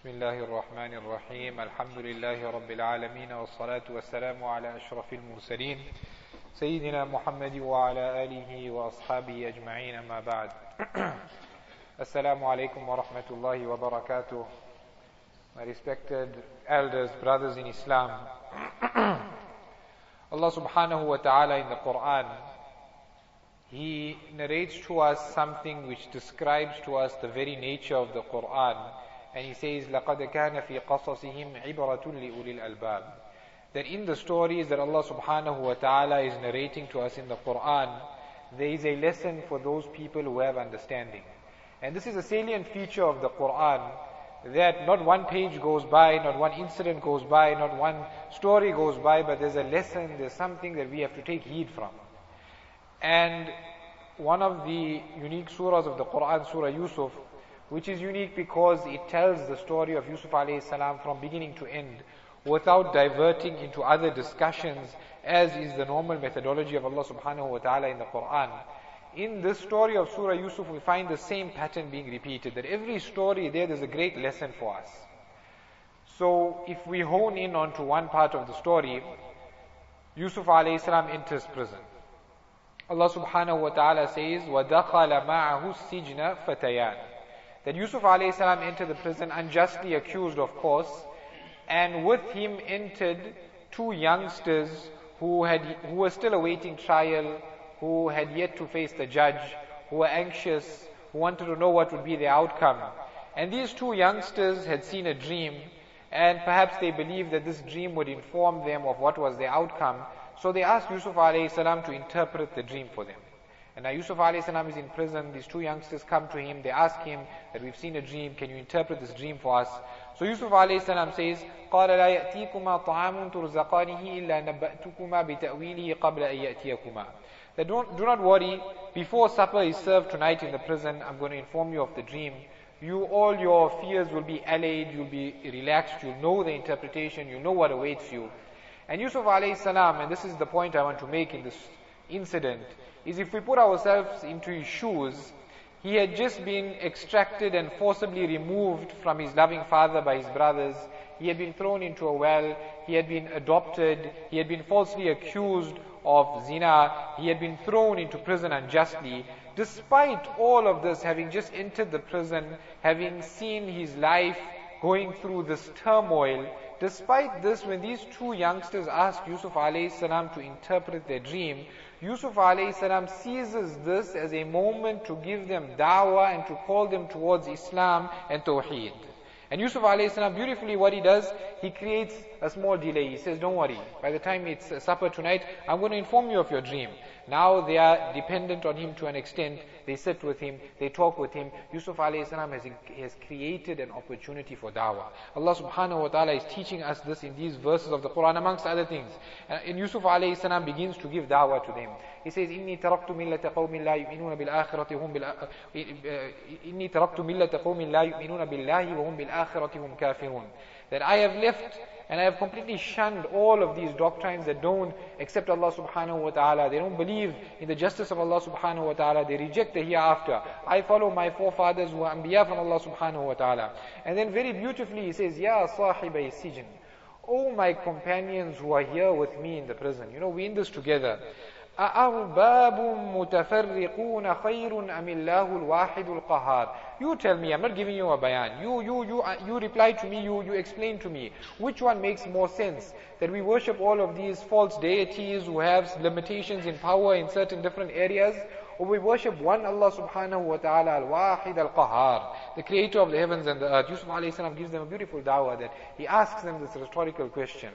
بسم الله الرحمن الرحيم. الحمد لله رب العالمين والصلاة والسلام على أشرف المرسلين سيدنا محمد وعلى آله وأصحابه أجمعين. أما بعد السلام عليكم ورحمة الله وبركاته. My respected elders, brothers in Islam. Allah subhanahu wa ta'ala in the Quran He narrates to us something which describes to us the very nature of the Quran. and he says لَقَدْ كَانَ فِي قَصَصِهِمْ عِبْرَةٌ لِأُولِي الْأَلْبَابِ That in the stories that Allah subhanahu wa ta'ala is narrating to us in the Quran, there is a lesson for those people who have understanding. And this is a salient feature of the Quran, that not one page goes by, not one incident goes by, not one story goes by, but there's a lesson, there's something that we have to take heed from. And one of the unique surahs of the Quran, Surah Yusuf, which is unique because it tells the story of Yusuf alayhi salam from beginning to end without diverting into other discussions as is the normal methodology of Allah subhanahu wa ta'ala in the Quran. In this story of Surah Yusuf we find the same pattern being repeated that every story there there's a great lesson for us. So if we hone in onto one part of the story, Yusuf alayhi salam enters prison. Allah subhanahu wa ta'ala says, وَدَخَلَ مَعَهُ السِّجْنَ فَتَيَانِ that Yusuf alayhi salam entered the prison unjustly accused, of course, and with him entered two youngsters who had who were still awaiting trial, who had yet to face the judge, who were anxious, who wanted to know what would be the outcome. And these two youngsters had seen a dream, and perhaps they believed that this dream would inform them of what was the outcome. So they asked Yusuf alayhi salam to interpret the dream for them. And now Yusuf alayhi salam is in prison. These two youngsters come to him. They ask him that we've seen a dream. Can you interpret this dream for us? So Yusuf alayhi salam says, قال لا يأتيكما طعام ترزقانه إلا نبأتكما بتأويله قبل أن يأتيكما. That don't, do not worry. Before supper is served tonight in the prison, I'm going to inform you of the dream. You, all your fears will be allayed. You'll be relaxed. You'll know the interpretation. You'll know what awaits you. And Yusuf alayhi salam, and this is the point I want to make in this incident, is if we put ourselves into his shoes, he had just been extracted and forcibly removed from his loving father by his brothers. He had been thrown into a well. He had been adopted. He had been falsely accused of zina. He had been thrown into prison unjustly. Despite all of this, having just entered the prison, having seen his life going through this turmoil, despite this, when these two youngsters asked Yusuf alayhi salam to interpret their dream, Yusuf alayhi seizes this as a moment to give them da'wah and to call them towards Islam and Tawheed. And Yusuf alayhi beautifully what he does, he creates a small delay. He says, don't worry, by the time it's supper tonight, I'm going to inform you of your dream. Now they are dependent on him to an extent. They sit with him, they talk with him. Yusuf alayhi salam has, has created an opportunity for da'wah. Allah subhanahu wa ta'ala is teaching us this in these verses of the Quran amongst other things. And Yusuf alayhi salam begins to give da'wah to them. He says, إِنِّي تَرَكْتُ مِلَّةَ قَوْمٍ لَا يُؤْمِنُونَ بِالْآخِرَةِ هُمْ إِنِّي تَرَكْتُ مِلَّةَ قَوْمٍ لَا يُؤْمِنُونَ بِاللَّهِ وَهُمْ بِالْآخِرَةِ هُمْ كَافِرُونَ That I have left and I have completely shunned all of these doctrines that don't accept Allah subhanahu wa ta'ala. They don't believe in the justice of Allah subhanahu wa ta'ala. They reject the hereafter. I follow my forefathers who are anbiya from Allah subhanahu wa ta'ala. And then very beautifully he says, Ya sahibay sijin. Oh my companions who are here with me in the prison. You know, we're in this together. أَأَرْبَابٌ مُتَفَرِّقُونَ خَيْرٌ أَمِ اللَّهُ الْوَاحِدُ الْقَهَارُ You tell me, I'm not giving you a bayan. You, you, you, you reply to me, you, you explain to me. Which one makes more sense? That we worship all of these false deities who have limitations in power in certain different areas? Or we worship one Allah subhanahu wa ta'ala, al-wahid al-qahar, the creator of the heavens and the earth. Yusuf alayhi salam gives them a beautiful da'wah that he asks them this rhetorical question.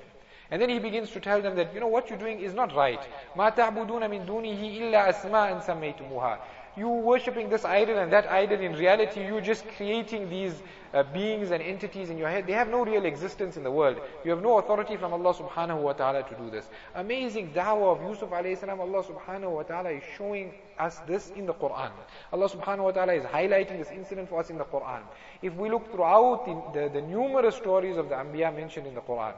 And then he begins to tell them that, you know, what you're doing is not right. مَا تَعْبُدُونَ مِن دُونِهِ إِلَّا أَسْمَاءً سَمَّيْتُمُوهَا you worshipping this idol and that idol, in reality you're just creating these uh, beings and entities in your head. They have no real existence in the world. You have no authority from Allah subhanahu wa ta'ala to do this. Amazing da'wah of Yusuf alayhi salam. Allah subhanahu wa ta'ala is showing us this in the Quran. Allah subhanahu wa ta'ala is highlighting this incident for us in the Quran. If we look throughout the, the, the numerous stories of the Anbiya mentioned in the Quran,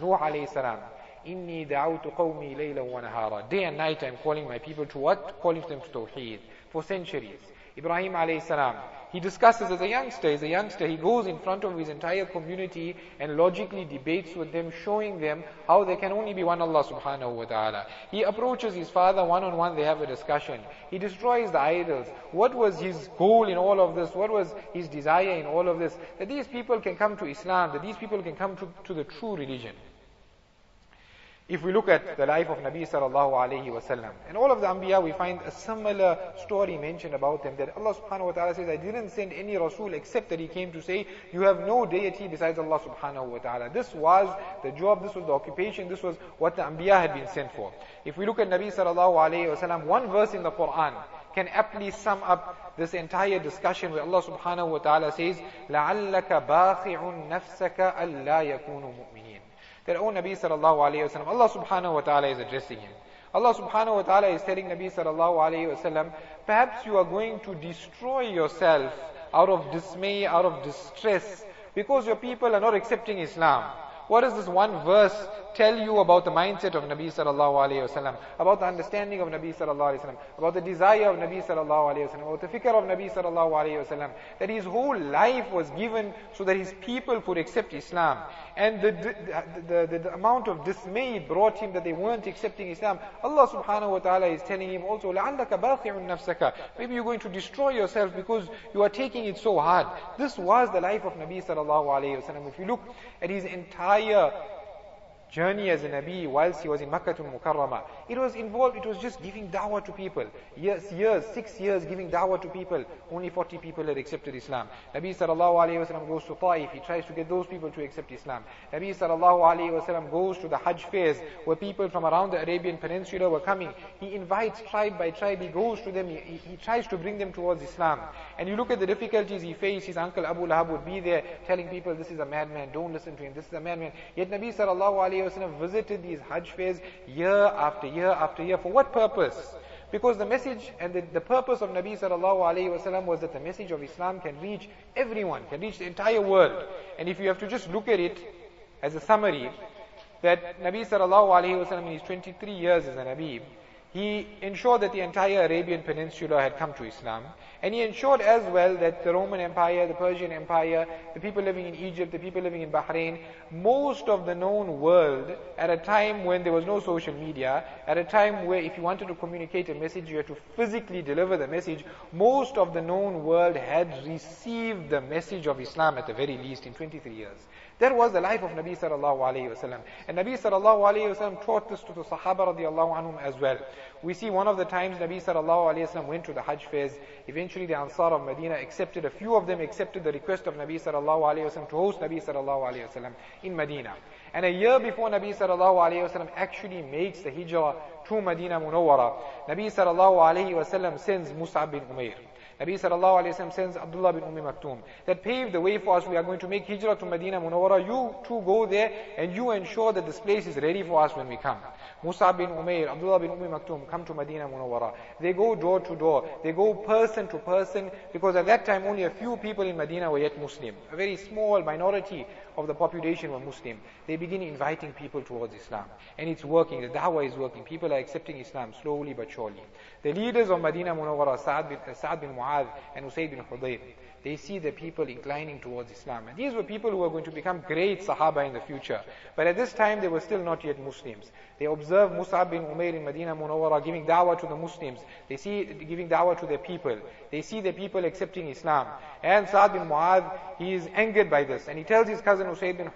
Nuh alayhi salam. Inni da'awtu qawmi layla wa nahara. Day and night I'm calling my people to what? Calling them to Tawheed. For centuries. Ibrahim alayhi salam. He discusses as a youngster, as a youngster, he goes in front of his entire community and logically debates with them, showing them how there can only be one Allah subhanahu wa ta'ala. He approaches his father one on one, they have a discussion. He destroys the idols. What was his goal in all of this? What was his desire in all of this? That these people can come to Islam, that these people can come to, to the true religion. If we look at the life of Nabi sallallahu alayhi wasallam, and all of the Anbiya, we find a similar story mentioned about them, that Allah subhanahu wa ta'ala says, I didn't send any Rasul except that he came to say, you have no deity besides Allah subhanahu wa ta'ala. This was the job, this was the occupation, this was what the Anbiya had been sent for. If we look at Nabi sallallahu alayhi wasallam, one verse in the Quran, can aptly sum up this entire discussion where Allah subhanahu wa ta'ala says, لَعَلَّكَ بَاخِعٌ نَفْسَكَ أَلَّا يَكُونُ مُؤْمِنِينَ that, O Nabi sallallahu alayhi wasallam, Allah subhanahu wa ta'ala is addressing him. Allah subhanahu wa ta'ala is telling Nabi sallallahu alayhi wasallam, perhaps you are going to destroy yourself out of dismay, out of distress, because your people are not accepting Islam. What is this one verse tell you about the mindset of Nabi sallallahu alayhi wasallam, about the understanding of Nabi sallallahu alayhi wasallam, about the desire of Nabi sallallahu alayhi wasallam, about the fikr of Nabi sallallahu alayhi wasallam, that his whole life was given so that his people could accept Islam. And the, the, the, the amount of dismay brought him that they weren't accepting Islam. Allah subhanahu wa ta'ala is telling him also, لَعَلَّكَ بَاخِعٌ نَفْسَكَ Maybe you're going to destroy yourself because you are taking it so hard. This was the life of Nabi sallallahu alayhi wasallam. If you look at his entire journey as a Nabi whilst he was in Makkah to Mukarramah. It was involved, it was just giving dawah to people. Years, years, six years giving dawah to people. Only 40 people had accepted Islam. Nabi sallallahu alayhi wasallam goes to Ta'if, he tries to get those people to accept Islam. Nabi sallallahu alayhi wasallam goes to the Hajj fairs where people from around the Arabian Peninsula were coming. He invites tribe by tribe, he goes to them, he, he tries to bring them towards Islam. And you look at the difficulties he faced, his uncle Abu Lahab would be there telling people, this is a madman, don't listen to him, this is a madman. Yet Nabi sallallahu alayhi wasallam visited these Hajj fairs year after year after year. For what purpose? Because the message and the, the purpose of Nabi sallallahu alayhi wasallam was that the message of Islam can reach everyone, can reach the entire world. And if you have to just look at it as a summary, that Nabi sallallahu alayhi wasallam in his 23 years as a Nabi, he ensured that the entire Arabian Peninsula had come to Islam. And he ensured as well that the Roman Empire, the Persian Empire, the people living in Egypt, the people living in Bahrain, most of the known world, at a time when there was no social media, at a time where if you wanted to communicate a message, you had to physically deliver the message, most of the known world had received the message of Islam at the very least in 23 years. That was the life of Nabi sallallahu alayhi wasallam. And Nabi sallallahu alayhi wasallam taught this to the Sahaba radiallahu anhum as well. We see one of the times Nabi sallallahu alayhi wasallam went to the Hajj fairs. Eventually the Ansar of Medina accepted, a few of them accepted the request of Nabi sallallahu alayhi wasallam to host Nabi sallallahu alayhi wasallam in Medina. And a year before Nabi sallallahu alayhi wasallam actually makes the hijrah to Medina Munawwara, Nabi sallallahu alayhi wasallam sends Mus'ab bin Umair. Nabi sallallahu alayhi wa sends Abdullah bin Ummi Maktoum. That paved the way for us. We are going to make hijrah to Medina Munawwara. You two go there and you ensure that this place is ready for us when we come. Mus'ab bin Umair, Abdullah bin Ummi Maktoum come to Medina Munawwara. They go door to door. They go person to person because at that time only a few people in Medina were yet Muslim. A very small minority of the population were Muslim. They begin inviting people towards Islam. And it's working. The da'wah is working. People are accepting Islam slowly but surely. The leaders of Medina Munawwara, Sa'ad bin, uh, Sa'ad bin Mu'adh and Usayd bin Hudayr, they see the people inclining towards Islam. And these were people who were going to become great Sahaba in the future. But at this time, they were still not yet Muslims. They observe Mus'ab bin Umair in Medina Munawwara giving da'wah to the Muslims. They see giving da'wah to their people. They see the people accepting Islam. And Sa'ad bin Mu'adh, he is angered by this. And he tells his cousin Usayd bin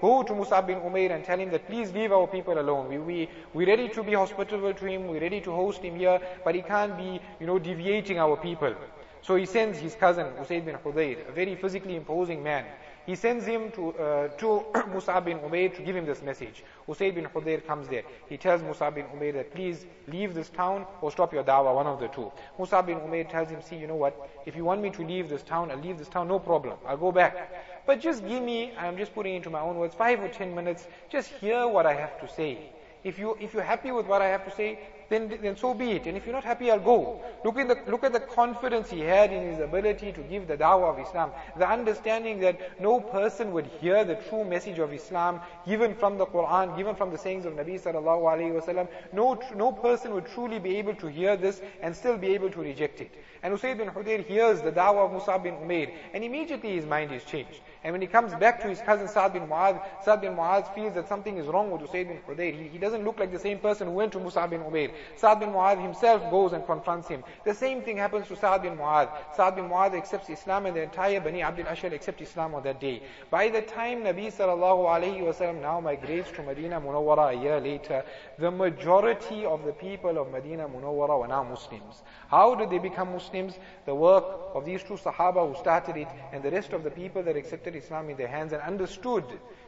go to Mus'ab bin Umair and tell him that please leave our people alone. We, we, we're ready to be hospitable to him. We're ready to host him here. But he can't be, you know, deviating our people. So he sends his cousin, Usayd bin Hudayr, a very physically imposing man. He sends him to, uh, to Mus'ab bin Umayr to give him this message. Usayd bin Hudayr comes there. He tells Mus'ab bin Umayr that please leave this town or stop your dawah, one of the two. Mus'ab bin Umayr tells him, see, you know what, if you want me to leave this town, I'll leave this town, no problem. I'll go back. But just give me, I'm just putting into my own words, five or ten minutes, just hear what I have to say. If you, if you're happy with what I have to say, then, then so be it. And if you're not happy, I'll go. Look, in the, look at the confidence he had in his ability to give the dawah of Islam. The understanding that no person would hear the true message of Islam given from the Quran, given from the sayings of Nabi sallallahu alayhi wasallam. No, no person would truly be able to hear this and still be able to reject it. And Usayd bin Hudayr hears the dawah of Musab bin Umair, and immediately his mind is changed. And when he comes back to his cousin Sa'd bin Mu'adh, Sa'd bin Mu'adh feels that something is wrong with Usayd bin Hudayr. He, he doesn't look like the same person who went to Musab bin Umair. Sa'd bin Mu'adh himself goes and confronts him. The same thing happens to Sa'd bin Mu'adh. Sa'd bin Mu'adh accepts Islam and the entire Bani Abdul Ashal accept Islam on that day. By the time Nabi sallallahu alayhi wasallam now migrates to Medina Munawwara a year later, the majority of the people of Medina Munawwara were now Muslims. How did they become Muslims? The work of these two Sahaba who started it and the rest of the people that accepted Islam in their hands and understood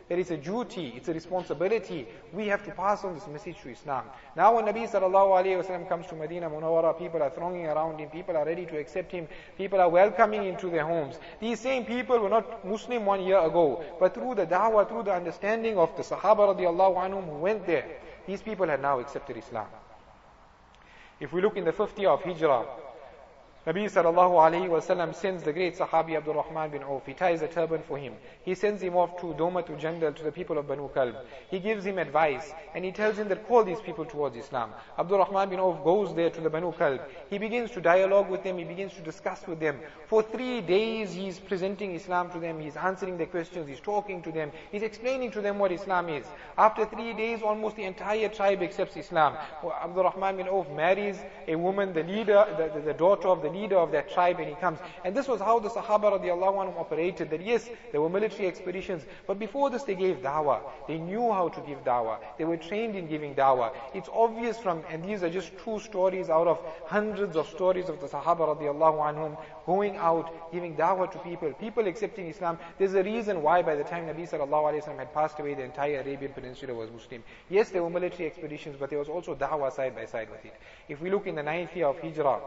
that it's a duty, it's a responsibility. We have to pass on this message to Islam. Now when Nabi sallallahu alayhi comes to Medina Munawwara, people are thronging around him, people are ready to accept him, people are welcoming into their homes. These same people were not Muslim one year ago, but through the da'wah, through the understanding of the Sahaba radiallahu anhum who went there, these people had now accepted Islam. If we look in the fifth of Hijrah, Nabi sallallahu alayhi wasallam sends the great Sahabi Abdul Rahman bin Auf. He ties a turban for him. He sends him off to Doma to Jandal to the people of Banu Kalb. He gives him advice and he tells him that call these people towards Islam. Abdul Rahman bin Auf goes there to the Banu Kalb. He begins to dialogue with them. He begins to discuss with them. For three days he's presenting Islam to them. He's answering their questions. He's talking to them. He's explaining to them what Islam is. After three days, almost the entire tribe accepts Islam. Abdul Rahman bin Auf marries a woman, the leader, the, the, the daughter of the leader of that tribe and he comes. And this was how the Sahaba radiallahu anhum operated. That yes, there were military expeditions, but before this they gave dawah. They knew how to give dawah. They were trained in giving dawah. It's obvious from, and these are just true stories out of hundreds of stories of the Sahaba radiallahu anhum going out, giving dawah to people, people accepting Islam. There's a reason why by the time Nabi sallallahu alayhi wa had passed away, the entire Arabian Peninsula was Muslim. Yes, there were military expeditions, but there was also dawah side by side with it. If we look in the ninth year of Hijrah,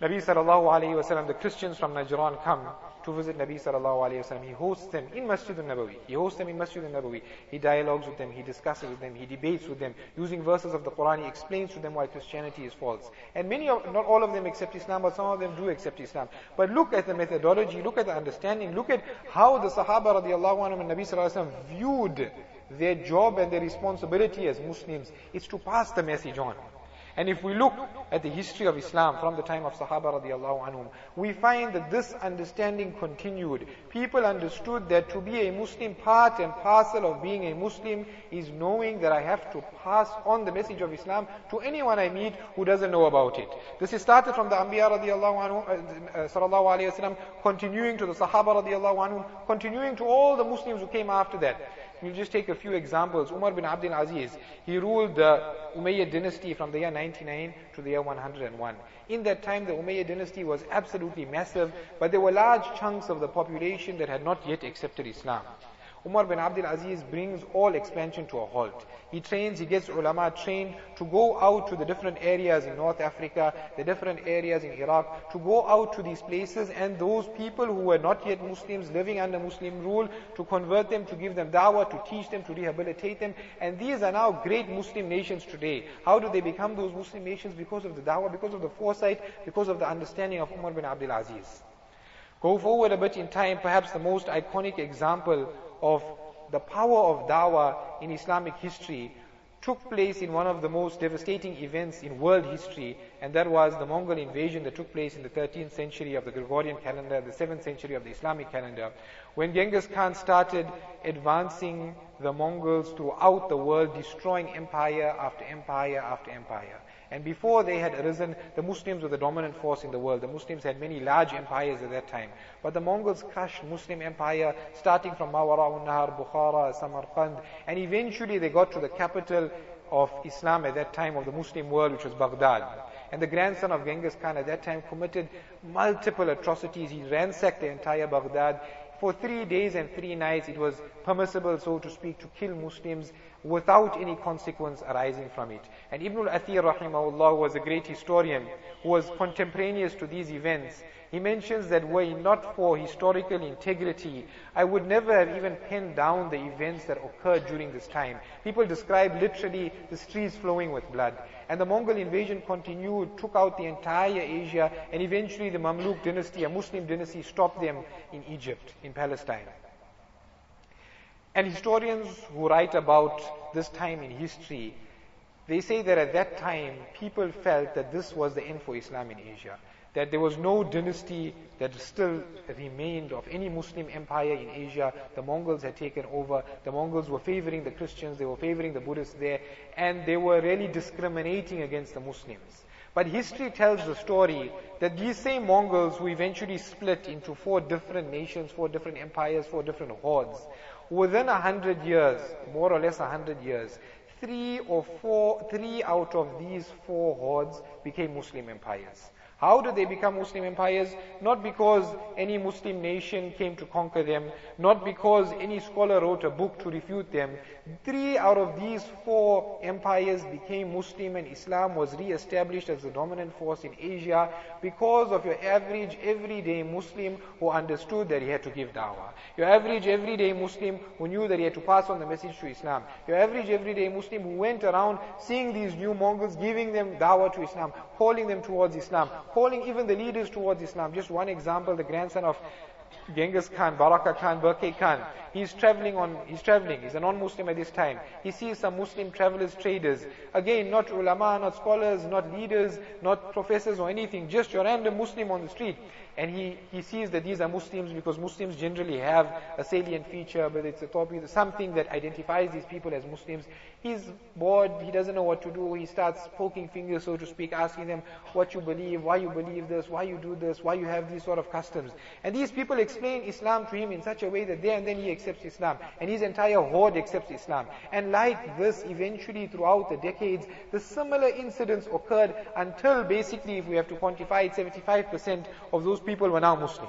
Nabi sallallahu alayhi wasallam, the Christians from Najran come to visit Nabi sallallahu alayhi wasallam. He hosts them in Masjid al-Nabawi. He hosts them in Masjid al-Nabawi. He dialogues with them, he discusses with them, he debates with them. Using verses of the Quran, he explains to them why Christianity is false. And many of, not all of them accept Islam, but some of them do accept Islam. But look at the methodology, look at the understanding, look at how the Sahaba radiallahu anhum and Nabi sallallahu alayhi wasallam viewed their job and their responsibility as Muslims. It's to pass the message on. And if we look at the history of Islam from the time of Sahaba radiallahu anhum, we find that this understanding continued. People understood that to be a Muslim, part and parcel of being a Muslim is knowing that I have to pass on the message of Islam to anyone I meet who doesn't know about it. This is started from the Anbiya radiallahu anhu, uh, uh, sallallahu alayhi wasallam, continuing to the Sahaba radiallahu anhum, continuing to all the Muslims who came after that. We'll just take a few examples. Umar bin Abdul Aziz, he ruled the Umayyad dynasty from the year 99 to the year 101. In that time, the Umayyad dynasty was absolutely massive, but there were large chunks of the population that had not yet accepted Islam. Umar bin Abdul Aziz brings all expansion to a halt. He trains, he gets ulama trained to go out to the different areas in North Africa, the different areas in Iraq, to go out to these places and those people who were not yet Muslims living under Muslim rule, to convert them, to give them dawah, to teach them, to rehabilitate them. And these are now great Muslim nations today. How do they become those Muslim nations? Because of the dawah, because of the foresight, because of the understanding of Umar bin Abdul Aziz. Go forward a bit in time, perhaps the most iconic example of the power of dawah in Islamic history took place in one of the most devastating events in world history, and that was the Mongol invasion that took place in the 13th century of the Gregorian calendar, the 7th century of the Islamic calendar, when Genghis Khan started advancing the Mongols throughout the world, destroying empire after empire after empire. And before they had arisen, the Muslims were the dominant force in the world. The Muslims had many large empires at that time. But the Mongols crushed Muslim empire, starting from Mawara Nahar, Bukhara, Samarkand, and eventually they got to the capital of Islam at that time of the Muslim world, which was Baghdad. And the grandson of Genghis Khan at that time committed multiple atrocities. He ransacked the entire Baghdad. For three days and three nights, it was permissible, so to speak, to kill Muslims without any consequence arising from it. And Ibn al-Athir rahimahullah was a great historian who was contemporaneous to these events. He mentions that were it not for historical integrity, I would never have even penned down the events that occurred during this time. People describe literally the streets flowing with blood. And the Mongol invasion continued, took out the entire Asia, and eventually the Mamluk dynasty, a Muslim dynasty, stopped them in Egypt, in Palestine. And historians who write about this time in history, they say that at that time people felt that this was the end for Islam in Asia that there was no dynasty that still remained of any Muslim empire in Asia. The Mongols had taken over. The Mongols were favoring the Christians, they were favoring the Buddhists there, and they were really discriminating against the Muslims. But history tells the story that these same Mongols who eventually split into four different nations, four different empires, four different hordes, within a hundred years, more or less a hundred years, three or four, three out of these four hordes became Muslim empires. How did they become Muslim empires? Not because any Muslim nation came to conquer them, not because any scholar wrote a book to refute them. Three out of these four empires became Muslim and Islam was re-established as the dominant force in Asia because of your average everyday Muslim who understood that he had to give dawah. Your average everyday Muslim who knew that he had to pass on the message to Islam. Your average everyday Muslim who went around seeing these new Mongols, giving them dawah to Islam, calling them towards Islam, calling even the leaders towards Islam. Just one example, the grandson of Genghis Khan, Baraka Khan, Berke Khan. He's traveling on, he's traveling, he's a non-Muslim at this time. He sees some Muslim travelers, traders. Again, not ulama, not scholars, not leaders, not professors or anything, just your random Muslim on the street and he, he sees that these are Muslims because Muslims generally have a salient feature, whether it's a topi, something that identifies these people as Muslims. He's bored, he doesn't know what to do, he starts poking fingers, so to speak, asking them what you believe, why you believe this, why you do this, why you have these sort of customs. And these people explain Islam to him in such a way that there and then he accepts Islam, and his entire horde accepts Islam. And like this, eventually throughout the decades, the similar incidents occurred until basically, if we have to quantify it, 75% of those people were now Muslim.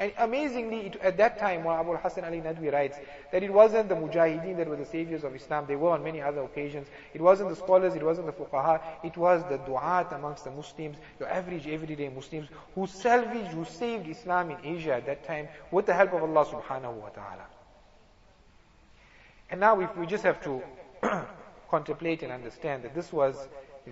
And amazingly, it, at that time, when Abu Hassan Ali Nadwi writes that it wasn't the mujahideen that were the saviors of Islam, they were on many other occasions. It wasn't the scholars, it wasn't the fuqaha, it was the du'at amongst the Muslims, your average everyday Muslims, who salvaged, who saved Islam in Asia at that time with the help of Allah subhanahu wa ta'ala. And now if we just have to contemplate and understand that this was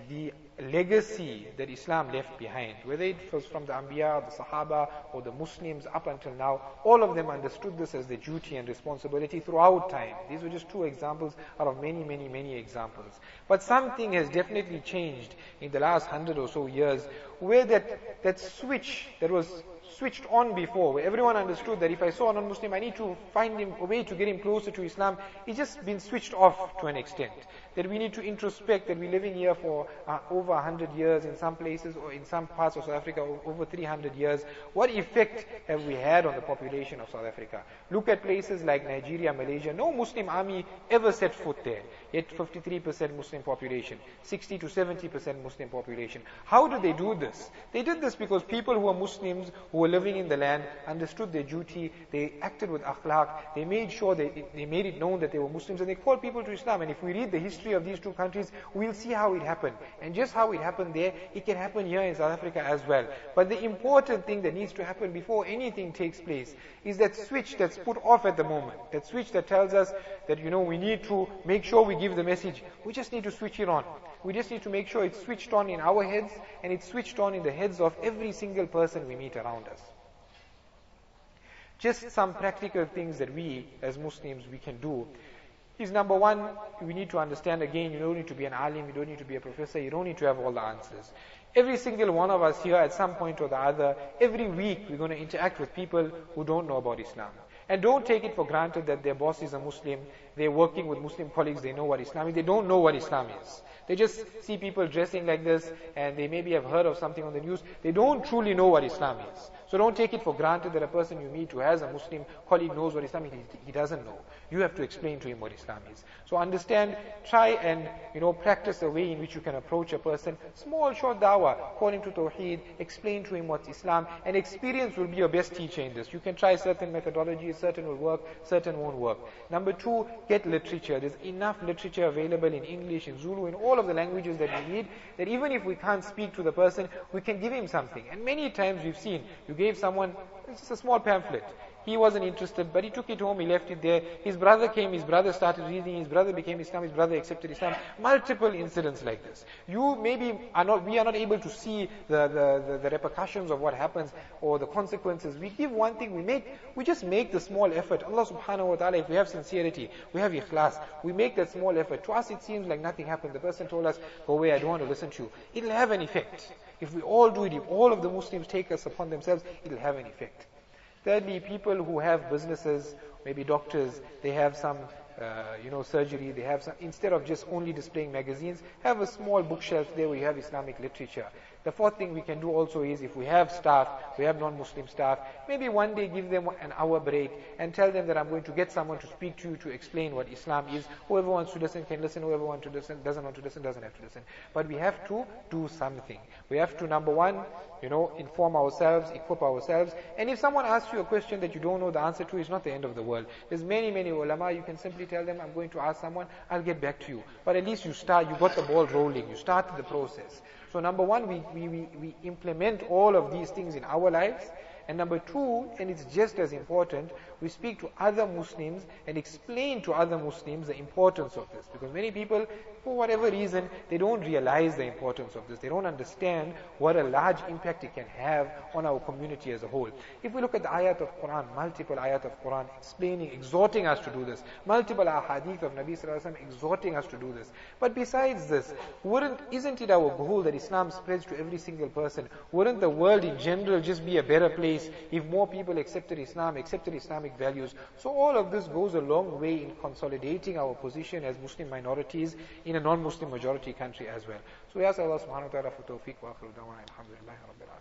the legacy that Islam left behind, whether it was from the Anbiya, the Sahaba, or the Muslims up until now, all of them understood this as their duty and responsibility throughout time. These were just two examples out of many, many, many examples. But something has definitely changed in the last hundred or so years, where that, that switch that was switched on before, where everyone understood that if I saw a non-Muslim, I need to find him a way to get him closer to Islam. It's just been switched off to an extent. That we need to introspect that we're living here for uh, over 100 years in some places, or in some parts of South Africa, over 300 years. What effect have we had on the population of South Africa? Look at places like Nigeria, Malaysia. No Muslim army ever set foot there. Yet 53% Muslim population, 60 to 70% Muslim population. How did they do this? They did this because people who were Muslims, who were living in the land, understood their duty, they acted with akhlaq, they made sure they, they made it known that they were Muslims, and they called people to Islam. And if we read the history of these two countries, we'll see how it happened. And just how it happened there, it can happen here in South Africa as well. But the important thing that needs to happen before anything takes place is that switch that's put off at the moment. That switch that tells us that, you know, we need to make sure we give the message. We just need to switch it on. We just need to make sure it's switched on in our heads and it's switched on in the heads of every single person we meet around us. Just some practical things that we, as Muslims, we can do is number one, we need to understand again, you don't need to be an alim, you don't need to be a professor, you don't need to have all the answers. Every single one of us here at some point or the other, every week we're going to interact with people who don't know about Islam. And don't take it for granted that their boss is a Muslim, they're working with Muslim colleagues, they know what Islam is. They don't know what Islam is. They just see people dressing like this and they maybe have heard of something on the news. They don't truly know what Islam is. So don't take it for granted that a person you meet who has a Muslim colleague knows what Islam is. He doesn't know. You have to explain to him what Islam is. So understand, try and, you know, practice the way in which you can approach a person. Small, short dawah, call him to Tawheed, explain to him what's Islam, and experience will be your best teacher in this. You can try certain methodologies, certain will work, certain won't work. Number two, get literature. There's enough literature available in English, in Zulu, in all of the languages that we need, that even if we can't speak to the person, we can give him something. And many times we've seen, you gave someone, it's just a small pamphlet. He wasn't interested, but he took it home, he left it there. His brother came, his brother started reading, his brother became Islam, his brother accepted Islam. Multiple incidents like this. You maybe are not, we are not able to see the, the, the, the repercussions of what happens or the consequences. We give one thing, we make, we just make the small effort. Allah subhanahu wa ta'ala, if we have sincerity, we have ikhlas, we make that small effort. To us it seems like nothing happened. The person told us, go away, I don't want to listen to you. It'll have an effect. If we all do it, if all of the Muslims take us upon themselves, it'll have an effect. Thirdly, people who have businesses, maybe doctors, they have some, uh, you know, surgery, they have some, instead of just only displaying magazines, have a small bookshelf there where you have Islamic literature. The fourth thing we can do also is if we have staff, we have non-Muslim staff, maybe one day give them an hour break and tell them that I'm going to get someone to speak to you to explain what Islam is. Whoever wants to listen can listen, whoever wants to listen, doesn't want to listen, doesn't have to listen. But we have to do something. We have to, number one, you know, inform ourselves, equip ourselves. And if someone asks you a question that you don't know the answer to, it's not the end of the world. There's many, many ulama, you can simply tell them, I'm going to ask someone, I'll get back to you. But at least you start, you got the ball rolling, you started the process. So number one, we, we, we, we implement all of these things in our lives. And number two, and it's just as important, we speak to other Muslims and explain to other Muslims the importance of this. Because many people, for whatever reason, they don't realize the importance of this. They don't understand what a large impact it can have on our community as a whole. If we look at the ayat of Quran, multiple ayat of Quran explaining, exhorting us to do this, multiple ahadith of Nabi Sallallahu Alaihi Wasallam exhorting us to do this. But besides this, wouldn't, isn't it our goal that Islam spreads to every single person? Wouldn't the world in general just be a better place if more people accepted Islam, accepted Islamic values. So all of this goes a long way in consolidating our position as Muslim minorities in a non-Muslim majority country as well. So we ask Allah subhanahu wa ta'ala for tawfiq wa akhiru da'wana alhamdulillah rabbil alamin.